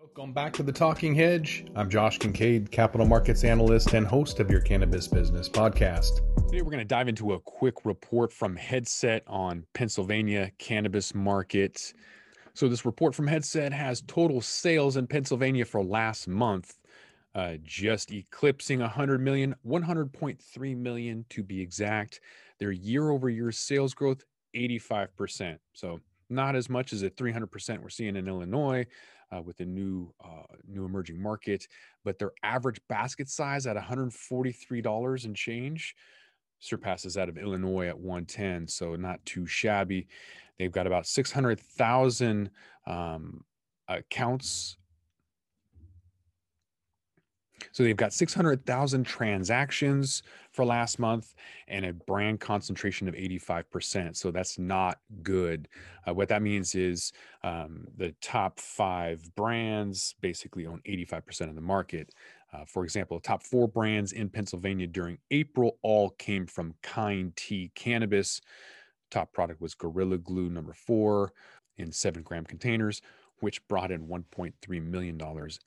Welcome back to the Talking Hedge. I'm Josh Kincaid, capital markets analyst and host of your cannabis business podcast. Today, we're going to dive into a quick report from Headset on Pennsylvania cannabis market. So, this report from Headset has total sales in Pennsylvania for last month, uh, just eclipsing 100 million, 100.3 million to be exact. Their year over year sales growth, 85%. So, not as much as the 300% we're seeing in Illinois uh, with the new uh, new emerging market, but their average basket size at $143 and change surpasses that of Illinois at 110, so not too shabby. They've got about 600,000 um, accounts so they've got 600,000 transactions for last month and a brand concentration of 85%. So that's not good. Uh, what that means is um, the top five brands basically own 85% of the market. Uh, for example, the top four brands in Pennsylvania during April all came from Kind Tea Cannabis. Top product was Gorilla Glue number four in seven gram containers, which brought in $1.3 million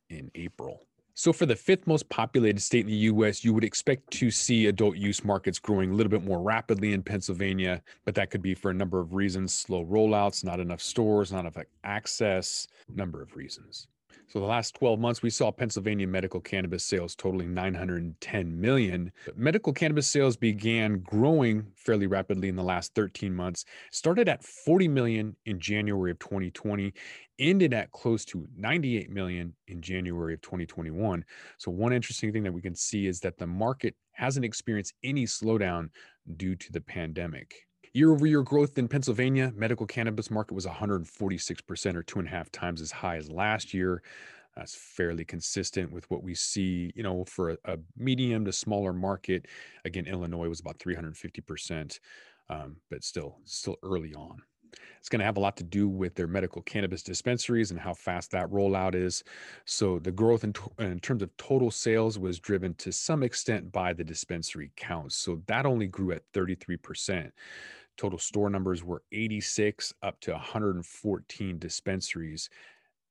in April. So, for the fifth most populated state in the US, you would expect to see adult use markets growing a little bit more rapidly in Pennsylvania, but that could be for a number of reasons slow rollouts, not enough stores, not enough access, number of reasons. So the last 12 months, we saw Pennsylvania medical cannabis sales totaling 910 million. Medical cannabis sales began growing fairly rapidly in the last 13 months. Started at 40 million in January of 2020, ended at close to 98 million in January of 2021. So one interesting thing that we can see is that the market hasn't experienced any slowdown due to the pandemic. Year over year growth in Pennsylvania, medical cannabis market was 146% or two and a half times as high as last year. That's fairly consistent with what we see, you know, for a, a medium to smaller market. Again, Illinois was about 350%, um, but still, still early on. It's going to have a lot to do with their medical cannabis dispensaries and how fast that rollout is. So the growth in, in terms of total sales was driven to some extent by the dispensary counts. So that only grew at 33%. Total store numbers were 86 up to 114 dispensaries.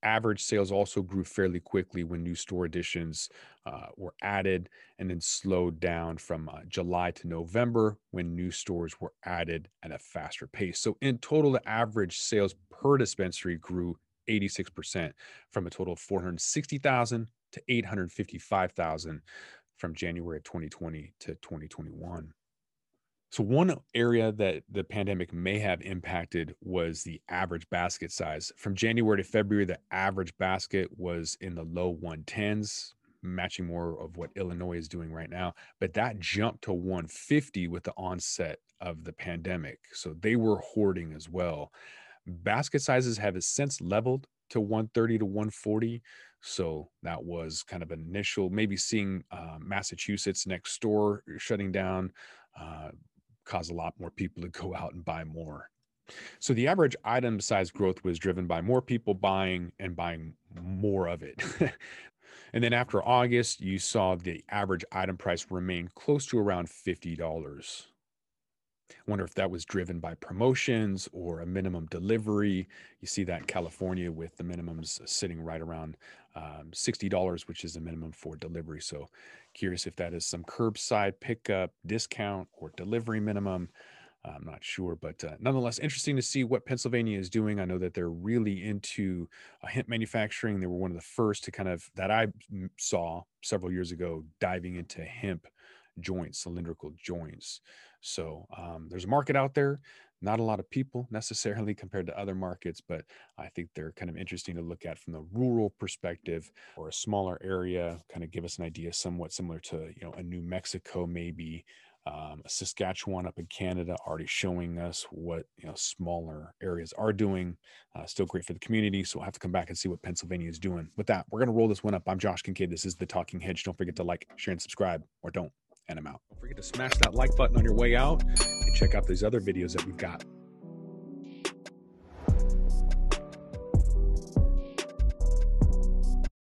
Average sales also grew fairly quickly when new store additions uh, were added and then slowed down from uh, July to November when new stores were added at a faster pace. So, in total, the average sales per dispensary grew 86% from a total of 460,000 to 855,000 from January of 2020 to 2021. So, one area that the pandemic may have impacted was the average basket size. From January to February, the average basket was in the low 110s, matching more of what Illinois is doing right now. But that jumped to 150 with the onset of the pandemic. So, they were hoarding as well. Basket sizes have since leveled to 130 to 140. So that was kind of an initial, maybe seeing uh, Massachusetts next door shutting down, uh, cause a lot more people to go out and buy more. So the average item size growth was driven by more people buying and buying more of it. and then after August, you saw the average item price remain close to around $50. I wonder if that was driven by promotions or a minimum delivery. You see that in California with the minimums sitting right around um, $60, which is the minimum for delivery. So, curious if that is some curbside pickup discount or delivery minimum. I'm not sure, but uh, nonetheless, interesting to see what Pennsylvania is doing. I know that they're really into uh, hemp manufacturing. They were one of the first to kind of, that I saw several years ago, diving into hemp joints, cylindrical joints. So um, there's a market out there. Not a lot of people necessarily compared to other markets, but I think they're kind of interesting to look at from the rural perspective or a smaller area. Kind of give us an idea, somewhat similar to you know a New Mexico, maybe um, Saskatchewan up in Canada, already showing us what you know smaller areas are doing. Uh, still great for the community. So we'll have to come back and see what Pennsylvania is doing. With that, we're gonna roll this one up. I'm Josh Kincaid. This is the Talking Hedge. Don't forget to like, share, and subscribe, or don't and I'm out. Don't forget to smash that like button on your way out and check out these other videos that we've got.